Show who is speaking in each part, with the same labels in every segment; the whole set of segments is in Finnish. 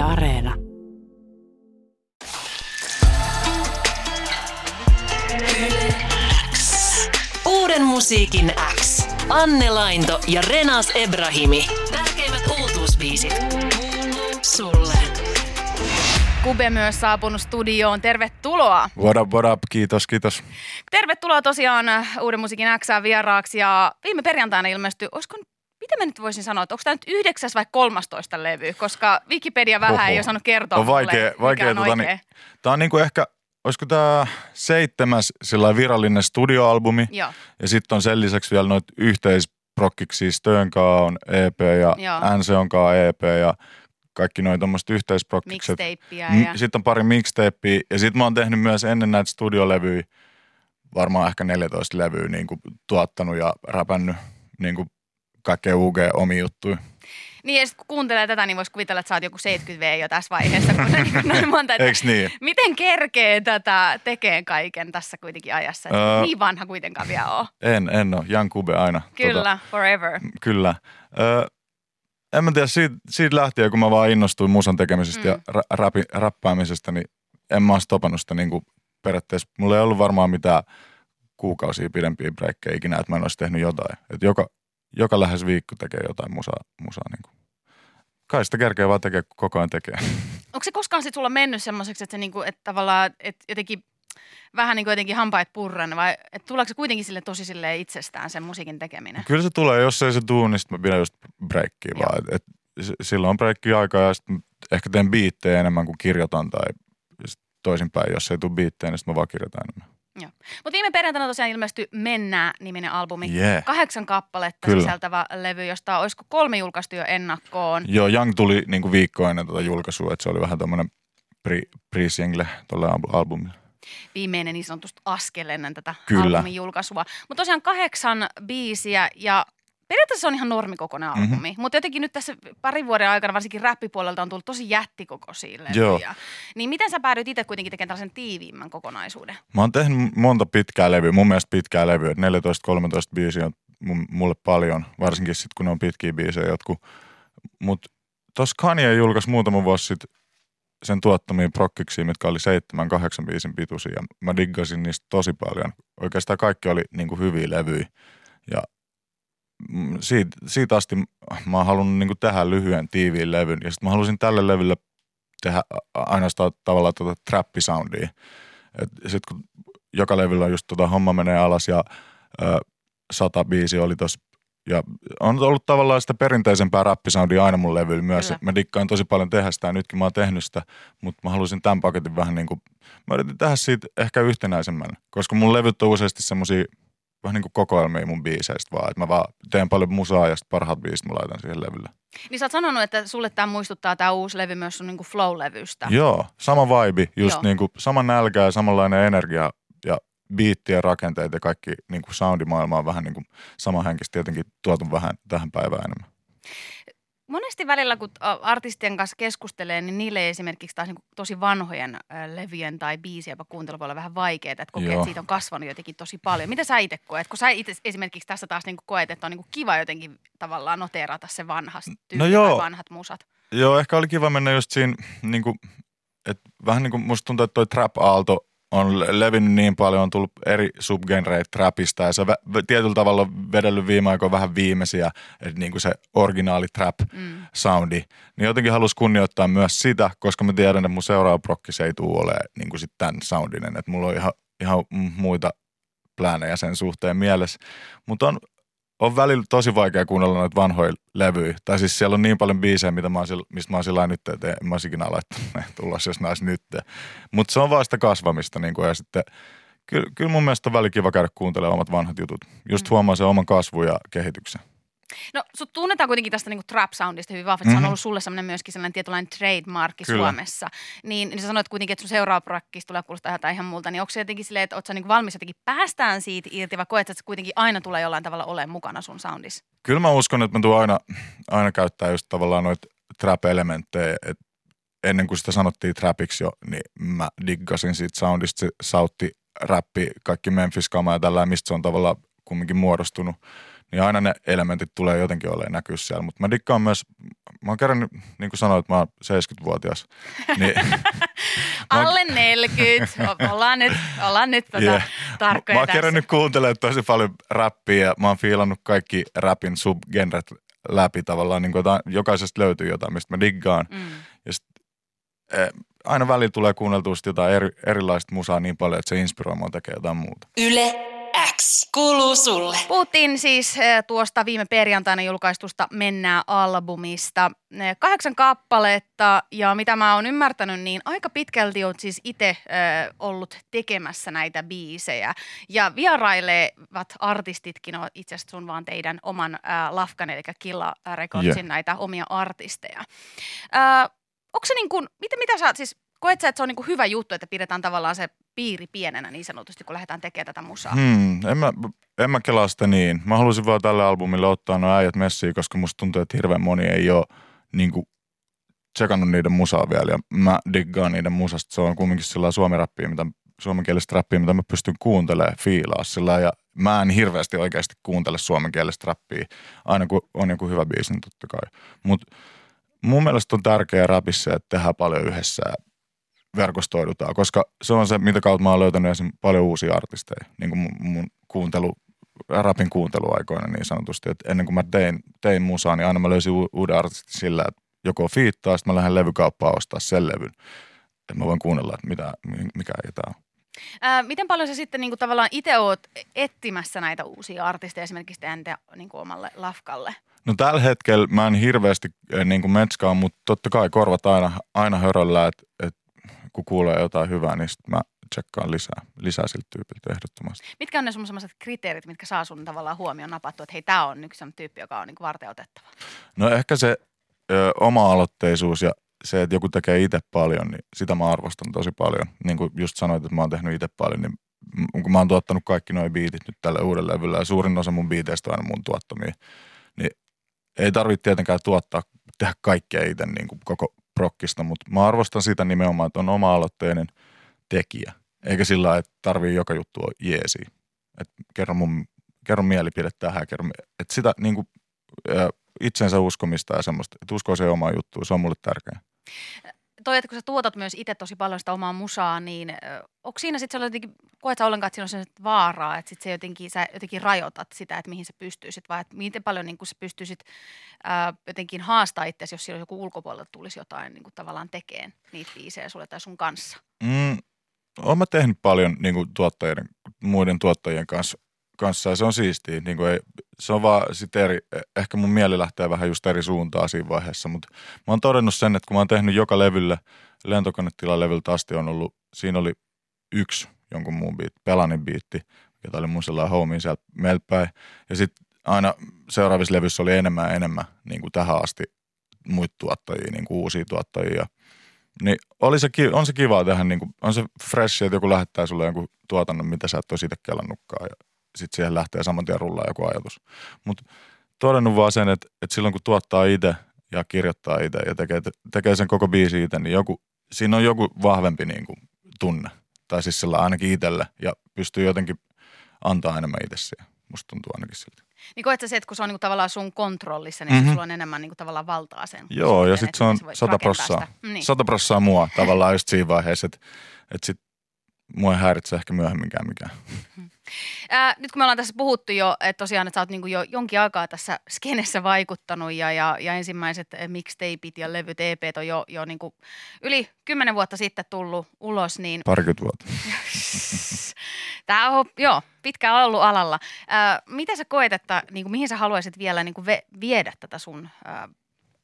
Speaker 1: Yle Areena. Uuden musiikin X. Anne Lainto ja Renas Ebrahimi. Tärkeimmät uutuusbiisit. Sulle.
Speaker 2: Kube myös saapunut studioon. Tervetuloa.
Speaker 3: What up, what up, kiitos, kiitos.
Speaker 2: Tervetuloa tosiaan Uuden musiikin X vieraaksi ja viime perjantaina ilmestyi, olisiko mitä mä nyt voisin sanoa, että onko tämä nyt yhdeksäs vai kolmastoista levy, koska Wikipedia vähän
Speaker 3: Oho.
Speaker 2: ei osannut kertoa
Speaker 3: on vaikea,
Speaker 2: mulle,
Speaker 3: vaikea
Speaker 2: on
Speaker 3: tota, niin, Tämä on niinku ehkä, olisiko tämä seitsemäs sillä virallinen studioalbumi.
Speaker 2: Joo,
Speaker 3: Ja sitten on sen lisäksi vielä noita yhteisprokkiksi, siis Töönkaa on EP ja
Speaker 2: Joo.
Speaker 3: NC onkaan EP ja kaikki noin tuommoiset yhteisprokkikset.
Speaker 2: mixtapeia
Speaker 3: M-
Speaker 2: ja...
Speaker 3: Sitten on pari mixtapeä ja sitten mä oon tehnyt myös ennen näitä studiolevyjä, varmaan ehkä 14 levyä niin kuin tuottanut ja räpännyt niin kuin kaikkea UG omi juttuja.
Speaker 2: Niin ja kun kuuntelee tätä, niin voisi kuvitella, että sä oot joku 70V jo tässä vaiheessa, kun on noin monta, että
Speaker 3: Eiks niin?
Speaker 2: Miten kerkee tätä tekee kaiken tässä kuitenkin ajassa?
Speaker 3: Öö.
Speaker 2: niin vanha kuitenkaan vielä ole.
Speaker 3: En, en ole. Jan Kube aina.
Speaker 2: Kyllä, forever.
Speaker 3: Kyllä. Öö, en mä tiedä, siitä, siitä lähtien kun mä vaan innostuin musan tekemisestä
Speaker 2: Mm.
Speaker 3: mm. ja ra- rapi, räppäämisestä, niin en mä oon stopannut sitä niin kuin periaatteessa. Mulla ei ollut varmaan mitään kuukausia pidempiä breikkejä ikinä, että mä en olisi tehnyt jotain. Et joka, joka lähes viikko tekee jotain musaa. musaa niin kuin. Kai sitä kerkee vaan tekee, kun koko ajan tekee.
Speaker 2: Onko se koskaan sit sulla mennyt semmoiseksi, että, se niinku, että tavallaan että jotenkin vähän niin kuin jotenkin hampaat purran vai että tuleeko se kuitenkin sille tosi sille itsestään sen musiikin tekeminen?
Speaker 3: Kyllä se tulee, jos ei se tuu, niin sit mä pidän just breikkiä vaan. Et, et, silloin on breikkiä aikaa ja sitten ehkä teen biittejä enemmän kuin kirjoitan tai toisinpäin, jos ei tule biittejä, niin sitten mä vaan kirjoitan enemmän.
Speaker 2: Mutta viime perjantaina tosiaan ilmestyi Mennää-niminen albumi.
Speaker 3: Yeah.
Speaker 2: Kahdeksan kappaletta
Speaker 3: Kyllä.
Speaker 2: sisältävä levy, josta olisiko kolme julkaistu jo ennakkoon.
Speaker 3: Joo, Young tuli niinku viikko ennen tätä julkaisua, että se oli vähän tämmöinen pre, pre-single tuolle al- albumille.
Speaker 2: viimeinen niin sanotusti askel ennen tätä
Speaker 3: Kyllä.
Speaker 2: albumin julkaisua. Mutta tosiaan kahdeksan biisiä ja periaatteessa se on ihan normikokoinen
Speaker 3: Mhm.
Speaker 2: albumi. Mm-hmm. Mutta jotenkin nyt tässä parin vuoden aikana varsinkin räppipuolelta on tullut tosi jättikokoisia
Speaker 3: Joo.
Speaker 2: levyjä. Niin miten sä päädyit itse kuitenkin tekemään tällaisen tiiviimmän kokonaisuuden?
Speaker 3: Mä oon tehnyt monta pitkää levyä, mun mielestä pitkää levyä, että 14-13 biisiä on mulle paljon, varsinkin sitten kun ne on pitkiä biisejä jotkut. Mutta tuossa Kanye julkaisi muutama vuosi sitten sen tuottamia prokkiksi, mitkä oli seitsemän, kahdeksan biisin pituisia. Mä diggasin niistä tosi paljon. Oikeastaan kaikki oli niinku hyviä levyjä. Ja siitä, siitä asti mä oon halunnut niinku tehdä lyhyen, tiiviin levyn. Ja sitten mä halusin tälle levylle tehdä ainoastaan tavallaan tuota trappisoundia. Sitten kun joka levyllä just tota homma menee alas ja ö, sata biisi oli tossa ja on ollut tavallaan sitä perinteisempää rappisoundia aina mun levyllä myös.
Speaker 2: Kyllä.
Speaker 3: Mä dikkaan tosi paljon tehdä sitä ja nytkin mä oon tehnyt sitä, mutta mä halusin tämän paketin vähän niin kuin, mä yritin tehdä siitä ehkä yhtenäisemmän, koska mun levyt on useasti semmosia vähän niin kuin kokoelmia mun biiseistä vaan, että mä vaan teen paljon musaa ja sitten parhaat biisit mä laitan siihen levylle.
Speaker 2: Niin sä oot sanonut, että sulle tämä muistuttaa tämä uusi levy myös sun niinku flow-levystä.
Speaker 3: Joo, sama vibe, just
Speaker 2: Joo.
Speaker 3: niin kuin sama nälkä ja samanlainen energia ja biittien rakenteet ja kaikki niin kuin soundimaailma on vähän niin kuin samanhenkistä tietenkin tuotu vähän tähän päivään enemmän.
Speaker 2: Monesti välillä, kun artistien kanssa keskustelee, niin niille esimerkiksi taas niinku tosi vanhojen levyjen tai biisien jopa kuuntelu voi olla vähän vaikeaa, että kokee,
Speaker 3: Joo.
Speaker 2: että siitä on kasvanut jotenkin tosi paljon. Mitä sä itse koet? Kun sä itse esimerkiksi tässä taas niinku koet, että on niinku kiva jotenkin tavallaan noteerata se vanha tyyli
Speaker 3: No
Speaker 2: tai
Speaker 3: joo.
Speaker 2: vanhat musat.
Speaker 3: Joo, ehkä oli kiva mennä just siinä, niin kuin, että vähän niin kuin musta tuntuu, että toi trap-aalto on le- levinnyt niin paljon, on tullut eri subgenreitä trapista ja se vä- vä- tietyllä tavalla on vedellyt viime aikoina vähän viimeisiä, että niin kuin se originaali trap
Speaker 2: Mm.
Speaker 3: soundi, niin jotenkin halus kunnioittaa myös sitä, koska mä tiedän, että mun seuraava prokki se ei tule olemaan niin kuin sit tämän soundinen, että mulla on ihan, ihan muita pläänejä sen suhteen mielessä, mutta on, on välillä tosi vaikea kuunnella noita vanhoja levyjä. Tai siis siellä on niin paljon biisejä, mitä mä oon, sillä- mistä mä oon sillä nyt, että en mä ois ikinä laittanut tulos, jos näis nyt. Mutta se on vaan sitä kasvamista. Niin kuin, ja sitten kyllä, kyllä mun mielestä on väli kiva käydä kuuntelemaan omat vanhat jutut. Just
Speaker 2: Mm.
Speaker 3: huomaa sen oman kasvun ja kehityksen.
Speaker 2: No sut tunnetaan kuitenkin tästä niinku trap-soundista hyvin vahvasti. Mm-hmm. Se on
Speaker 3: Mhm.
Speaker 2: ollut sulle sellainen myöskin sellainen tietynlainen trademarkki
Speaker 3: Kyllä.
Speaker 2: Suomessa. Niin, niin sä sanoit kuitenkin, että sun seuraava projekti tulee kuulostaa jotain ihan multa. Niin onko se jotenkin silleen, että oot sä niinku valmis jotenkin päästään siitä irti vai koet, että se kuitenkin aina tulee jollain tavalla olemaan mukana sun soundissa?
Speaker 3: Kyllä mä uskon, että mä tuun aina, aina käyttää just tavallaan noita trap-elementtejä. Et ennen kuin sitä sanottiin trapiksi jo, niin mä diggasin siitä soundista. Se sautti, räppi, kaikki memphis kama ja tällä, mistä se on tavallaan kumminkin muodostunut. Niin aina ne elementit tulee jotenkin olemaan näkyä siellä. Mutta mä dikkaan myös, mä oon kerännyt, niin kuin sanoit, mä oon 70-vuotias. Niin,
Speaker 2: Alle 40. O- ollaan nyt, ollaan nyt tota
Speaker 3: Yeah.
Speaker 2: tarkkoja
Speaker 3: Mä oon
Speaker 2: tässä.
Speaker 3: kerännyt kuuntelemaan tosi paljon räppiä ja mä oon fiilannut kaikki räpin subgenret läpi tavallaan. Niin kuin jotain, jokaisesta löytyy jotain, mistä mä diggaan.
Speaker 2: Mm.
Speaker 3: Ja sit, eh, aina välillä tulee kuunneltua jotain eri, erilaista musaa niin paljon, että se inspiroi mua tekemään jotain muuta.
Speaker 1: Yle X kuuluu sulle.
Speaker 2: Puhuttiin siis eh, tuosta viime perjantaina julkaistusta Mennään albumista. Eh, Kahdeksan kappaletta ja mitä mä oon ymmärtänyt, niin aika pitkälti oot siis itse ollut tekemässä näitä biisejä. Ja vierailevat artistitkin on itse asiassa sun vaan teidän oman äh, lafkan, eli Killa Recordsin
Speaker 3: Yeah.
Speaker 2: näitä omia artisteja. Äh, onko se niin kuin, mitä, mitä sä siis, koet sä, että se on niin kuin hyvä juttu, että pidetään tavallaan se piiri pienenä niin sanotusti, kun lähdetään tekemään tätä musaa?
Speaker 3: Hmm, en, mä, en mä kelaa sitä niin. Mä halusin vaan tälle albumille ottaa nuo äijät messiin, koska musta tuntuu, että hirveän moni ei ole niin kuin, tsekannut niiden musaa vielä. Ja mä diggaan niiden musasta. Se on kumminkin sillä suomirappia, mitä, suomenkielistä rappia, mitä mä pystyn kuuntelemaan, fiilaa sillä. Ja mä en hirveästi oikeasti kuuntele suomenkielistä rappia. Aina kun on joku hyvä biisi, niin totta kai. Mutta mun mielestä on tärkeää rapissa, että tehdään paljon yhdessä verkostoidutaan, koska se on se, mitä kautta mä oon löytänyt esim. paljon uusia artisteja, niin kuin mun, mun kuuntelu, rapin kuunteluaikoina niin sanotusti, että ennen kuin mä tein, tein musaa, niin aina mä löysin uuden artistin sillä, että joko fiittaa, sitten mä lähden levykauppaan ostaa sen levyn, että mä voin kuunnella, että mitä, mi- mikä ei tää on.
Speaker 2: Ää, miten paljon sä sitten niin kuin tavallaan itse oot etsimässä näitä uusia artisteja esimerkiksi teidän te, niin kuin omalle lafkalle?
Speaker 3: No tällä hetkellä mä en hirveästi eh, niin kuin metskaa, mutta totta kai korvat aina, aina höröllä, että, että kun kuulee jotain hyvää, niin sitten mä tsekkaan lisää, lisää siltä tyypiltä ehdottomasti.
Speaker 2: Mitkä on ne sun sellaiset kriteerit, mitkä saa sun tavallaan huomioon napattua, että hei, tämä on yksi sellainen tyyppi, joka on niin otettava?
Speaker 3: No ehkä se ö, oma-aloitteisuus ja se, että joku tekee itse paljon, niin sitä mä arvostan tosi paljon. Niin kuin just sanoit, että mä oon tehnyt itse paljon, niin kun mä oon tuottanut kaikki nuo biitit nyt tälle uudelle levylle ja suurin osa mun biiteistä on aina mun tuottamia, niin ei tarvitse tietenkään tuottaa, tehdä kaikkea itse niin kuin koko prokkista, mutta mä arvostan sitä nimenomaan, että on oma-aloitteinen tekijä, eikä sillä että tarvii joka juttu on jeesi. Että kerro mun, kerro mielipide tähän, kerro, että sitä niin kuin, itsensä uskomista ja semmoista, että uskoo se omaan juttuun, se on mulle tärkeää.
Speaker 2: Toi, että kun sä tuotat myös itse tosi paljon sitä omaa musaa, niin onko siinä sitten sellainen koet sä ollenkaan, että siinä on vaaraa, että sit se jotenkin, sä jotenkin rajoitat sitä, että mihin sä pystyisit, vai että miten paljon niin sä pystyisit ää, jotenkin haastaa itse, jos siellä joku ulkopuolelta tulisi jotain niin tavallaan tekeen niitä biisejä sulle tai sun kanssa?
Speaker 3: Mm, olen mä tehnyt paljon niin tuottajien, muiden tuottajien kanssa, kanssa ja se on siistiä. Niin kuin ei, se on vaan sit eri, ehkä mun mieli lähtee vähän just eri suuntaan siinä vaiheessa, mutta mä oon todennut sen, että kun mä oon tehnyt joka levylle, lentokonetilan levyltä asti on ollut, siinä oli yksi jonkun muun biitti, Pelanin biitti, jota oli mun sellainen homie sieltä meiltä päin. Ja sitten aina seuraavissa levyissä oli enemmän ja enemmän niin kuin tähän asti muita tuottajia, niin kuin uusia tuottajia. Niin oli se, on se kiva tehdä, niin kuin, on se fresh, että joku lähettää sulle jonkun tuotannon, mitä sä et ole itse kelannutkaan ja sitten siihen lähtee saman tien rullaa joku ajatus. Mutta todennut vaan sen, että, että silloin kun tuottaa itse ja kirjoittaa itse ja tekee, tekee sen koko biisi itse, niin joku, siinä on joku vahvempi niin kuin, tunne. Tai siis sillä ainakin itselle ja pystyy jotenkin antaa enemmän itse siihen. Musta tuntuu ainakin siltä.
Speaker 2: Niin koet se, että kun se on niin kuin tavallaan sun kontrollissa, niin
Speaker 3: Mhm.
Speaker 2: mm-hmm. sulla on enemmän niin kuin tavallaan valtaa sen.
Speaker 3: Joo, ja
Speaker 2: suhteen,
Speaker 3: sitten
Speaker 2: että
Speaker 3: se on
Speaker 2: miten sä voit
Speaker 3: 100
Speaker 2: rakentaa
Speaker 3: prossaa.
Speaker 2: Niin.
Speaker 3: 100 prossaa mua tavallaan just siinä vaiheessa, että, että sit mua ei häiritse ehkä myöhemminkään mikään.
Speaker 2: Ää, nyt kun me ollaan tässä puhuttu jo, että tosiaan, että sä oot niinku jo jonkin aikaa tässä skenessä vaikuttanut ja, ja, ja ensimmäiset eh, mixtapeit ja levyt, EPt on jo, jo niinku yli kymmenen vuotta sitten tullut ulos, niin
Speaker 3: Parikymmentä vuotta.
Speaker 2: tämä on joo, pitkään ollut alalla. Ää, mitä sä koet, että niinku, mihin sä haluaisit vielä niinku ve, viedä tätä sun ää,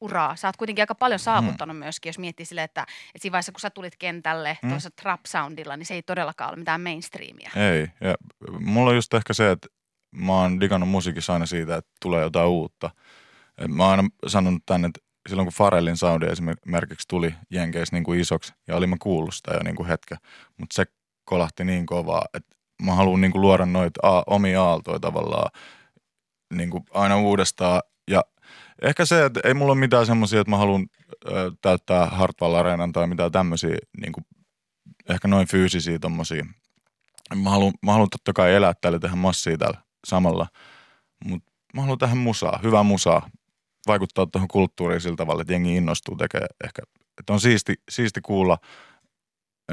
Speaker 2: uraa? Sä oot kuitenkin aika paljon saavuttanut myöskin, jos miettii sille, että, että siinä vaiheessa kun sä tulit kentälle
Speaker 3: Mm.
Speaker 2: tuossa trap soundilla, niin se ei todellakaan ole mitään mainstreamia.
Speaker 3: Ei. Ja mulla on just ehkä se, että mä oon digannut musiikissa aina siitä, että tulee jotain uutta. Et Mä oon aina sanonut tänne, että silloin kun Farellin soundi esimerkiksi tuli Jenkeissä niin kuin isoksi, ja olin mä kuullut sitä jo niin kuin hetke, mutta se kolahti niin kovaa, että mä haluan niin kuin luoda noita a- omia aaltoja tavallaan niin kuin aina uudestaan. Ehkä se, että ei mulla ole mitään semmoisia, että mä haluan täyttää Hartwall Areenan tai mitään tämmöisiä, niin kuin, ehkä noin fyysisiä tommosia. Mä haluan, mä haluan totta kai elää täällä tehdä massia täällä samalla, mutta mä haluan tähän musaa, hyvää musaa, vaikuttaa tuohon kulttuuriin sillä tavalla, että jengi innostuu tekemään ehkä, että on siisti, siisti kuulla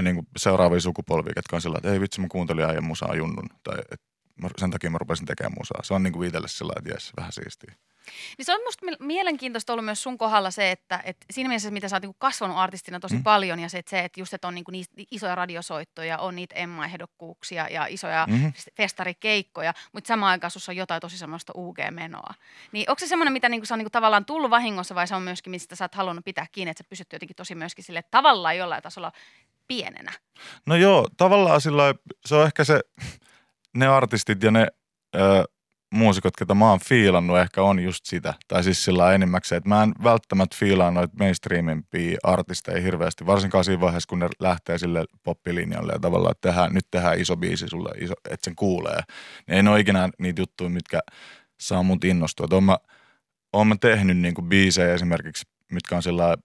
Speaker 3: niin seuraavia sukupolvia, jotka on sillä että ei vitsi, mä kuuntelin äijän musaa junnun, tai et, sen takia mä rupesin tekemään musaa. Se on niin kuin itselle sillä että jes, vähän siistiä.
Speaker 2: Niin se on musta mielenkiintoista ollut myös sun kohdalla se, että, että siinä mielessä, mitä sä oot niinku kasvanut artistina tosi mm. paljon ja se, että, se, että just, että on niinku niitä isoja radiosoittoja, on niitä Emma-ehdokkuuksia ja isoja mm-hmm. festarikeikkoja, mutta samaan aikaan sussa on jotain tosi semmoista UG-menoa. Niin onko se semmoinen, mitä niinku, se on niinku tavallaan tullut vahingossa vai se on myöskin, mistä sä oot halunnut pitää kiinni, että sä pysyt jotenkin tosi myöskin sille tavallaan jollain tasolla pienenä?
Speaker 3: No joo, tavallaan sillä se on ehkä se, ne artistit ja ne... Öö, muusikot, ketä mä oon fiilannut, ehkä on just sitä. Tai siis sillä enimmäkseen, että mä en välttämättä fiilaa noita mainstreamimpia artisteja hirveästi, varsinkaan siinä vaiheessa, kun ne lähtee sille poppilinjalle ja tavallaan, että tehdään, nyt tehdään iso biisi sulle, iso, että sen kuulee. Niin ei ne ole ikinä niitä juttuja, mitkä saa mut innostua. Että oon mä, oon mä tehnyt niinku biisejä esimerkiksi, mitkä on sillä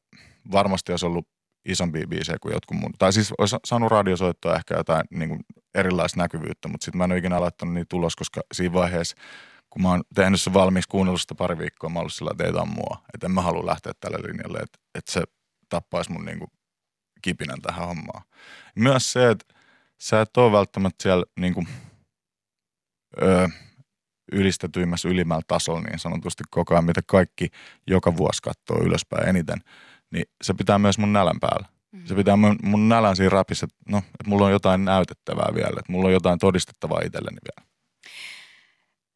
Speaker 3: varmasti olisi ollut isompia biisejä kuin jotkut mun. Tai siis olisi saanut radiosoittoa ehkä jotain niin kuin erilaista näkyvyyttä, mutta sitten mä en ole ikinä laittanut niitä tulos, koska siinä vaiheessa, kun mä oon tehnyt sen valmiiksi kuunnellut sitä pari viikkoa, mä oon ollut sillä, että ei mua. Että en mä halua lähteä tälle linjalle, että, että se tappaisi mun niin kuin kipinän tähän hommaan. Myös se, että sä et ole välttämättä siellä niin kuin, öö, ylistetyimmässä ylimmällä tasolla niin sanotusti koko ajan, mitä kaikki joka vuosi katsoo ylöspäin eniten – niin se pitää myös mun nälän päällä. Mm. Se pitää mun, mun nälän siinä rapissa, että no, että mulla on jotain näytettävää vielä, että mulla on jotain todistettavaa itselleni vielä.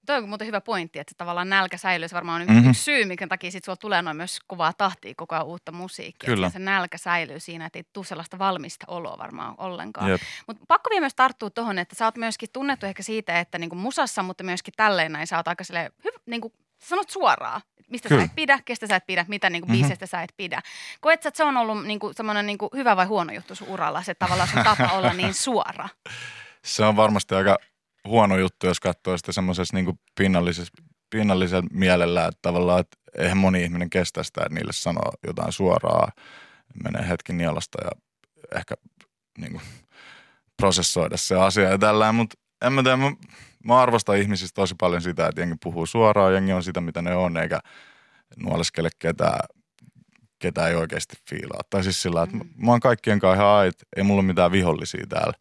Speaker 2: Toi on muuten hyvä pointti, että tavallaan nälkä säilyy. Se varmaan on mm-hmm. yksi syy, minkä takia sit sulla tulee noin myös kovaa tahtia koko ajan uutta musiikkia. Kyllä. Että se nälkä säilyy siinä, että ei tule sellaista valmista oloa varmaan ollenkaan. Mutta pakko vielä myös tarttua tuohon, että sä oot myöskin tunnettu ehkä siitä, että niinku musassa, mutta myöskin tälleen näin sä oot aika silleen, hyv- niinku, sanot suoraan mistä Kyllä. sä et pidä, kestä sä et pidä, mitä niin kuin mm-hmm. biisestä sä et pidä. Koet sä, että se on ollut niin kuin, semmoinen niin kuin hyvä vai huono juttu sun uralla, se tavallaan sun tapa olla niin suora?
Speaker 3: Se on varmasti aika huono juttu, jos katsoo sitä semmoisessa niin pinnallisessa, pinnallisella mielellä, että tavallaan, että eihän moni ihminen kestä sitä, että niille sanoo jotain suoraa, menee hetki nielasta ja ehkä niin kuin, prosessoida se asia ja tällä, mutta en mä tiedä, mä, mä arvostan ihmisistä tosi paljon sitä, että jengi puhuu suoraan, jengi on sitä, mitä ne on, eikä nuoleskele ketään, ketä ei oikeasti fiilaa. Tai siis sillä, että mm. mä oon kaikkien kanssa ihan ait, ei mulla ole mitään vihollisia täällä.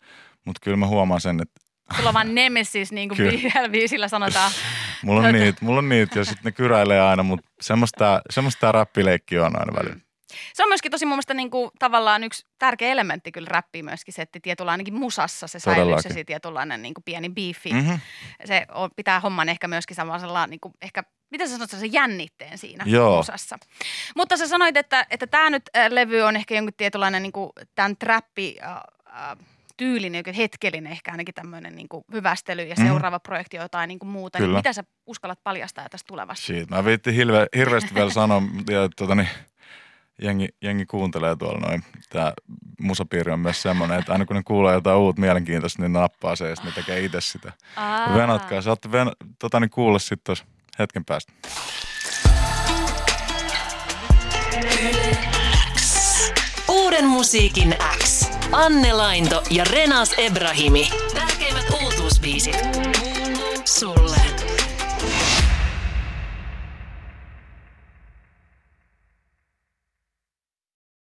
Speaker 3: Mutta kyllä mä huomaan sen, että
Speaker 2: Sulla on vaan nemesis, niin kuin biisillä sanotaan.
Speaker 3: mulla on niitä, mulla on niitä ja sitten ne kyräilee aina, mutta semmoista, semmoista tämä räppileikki on aina välillä. Mm.
Speaker 2: Se on myöskin tosi mun mielestä niin kuin, tavallaan yksi tärkeä elementti kyllä räppiin myöskin se, että tietyllä ainakin musassa se säilyy se tietynlainen niin kuin pieni beefi. Mm-hmm. Se on, pitää homman ehkä myöskin sellaisella niin kuin, ehkä mitä sä sanot, se jännitteen siinä Joo. musassa. Mutta sä sanoit, että, että tämä nyt äh, levy on ehkä jonkun tietynlainen niin kuin, tämän trappi äh, äh, tyylinen, hetkellinen ehkä ainakin tämmöinen niin kuin hyvästely ja mm. seuraava projekti on jotain niin kuin muuta. Niin mitä sä uskallat paljastaa tästä tulevasta?
Speaker 3: Siitä mä viittin hirveästi vielä sanoa, ja, tuota, niin, jengi, jengi kuuntelee tuolla noin. Tämä musapiiri on myös semmoinen, että aina kun ne kuulee jotain uutta mielenkiintoista, niin nappaa se ja sitten ne tekee itse sitä. Aa. Venatkaa. Saatte ven, tota, niin kuulla sitten tuossa hetken päästä.
Speaker 1: Uuden musiikin X. Anne Lainto ja Renas Ebrahimi. Tärkeimmät uutuusbiisit.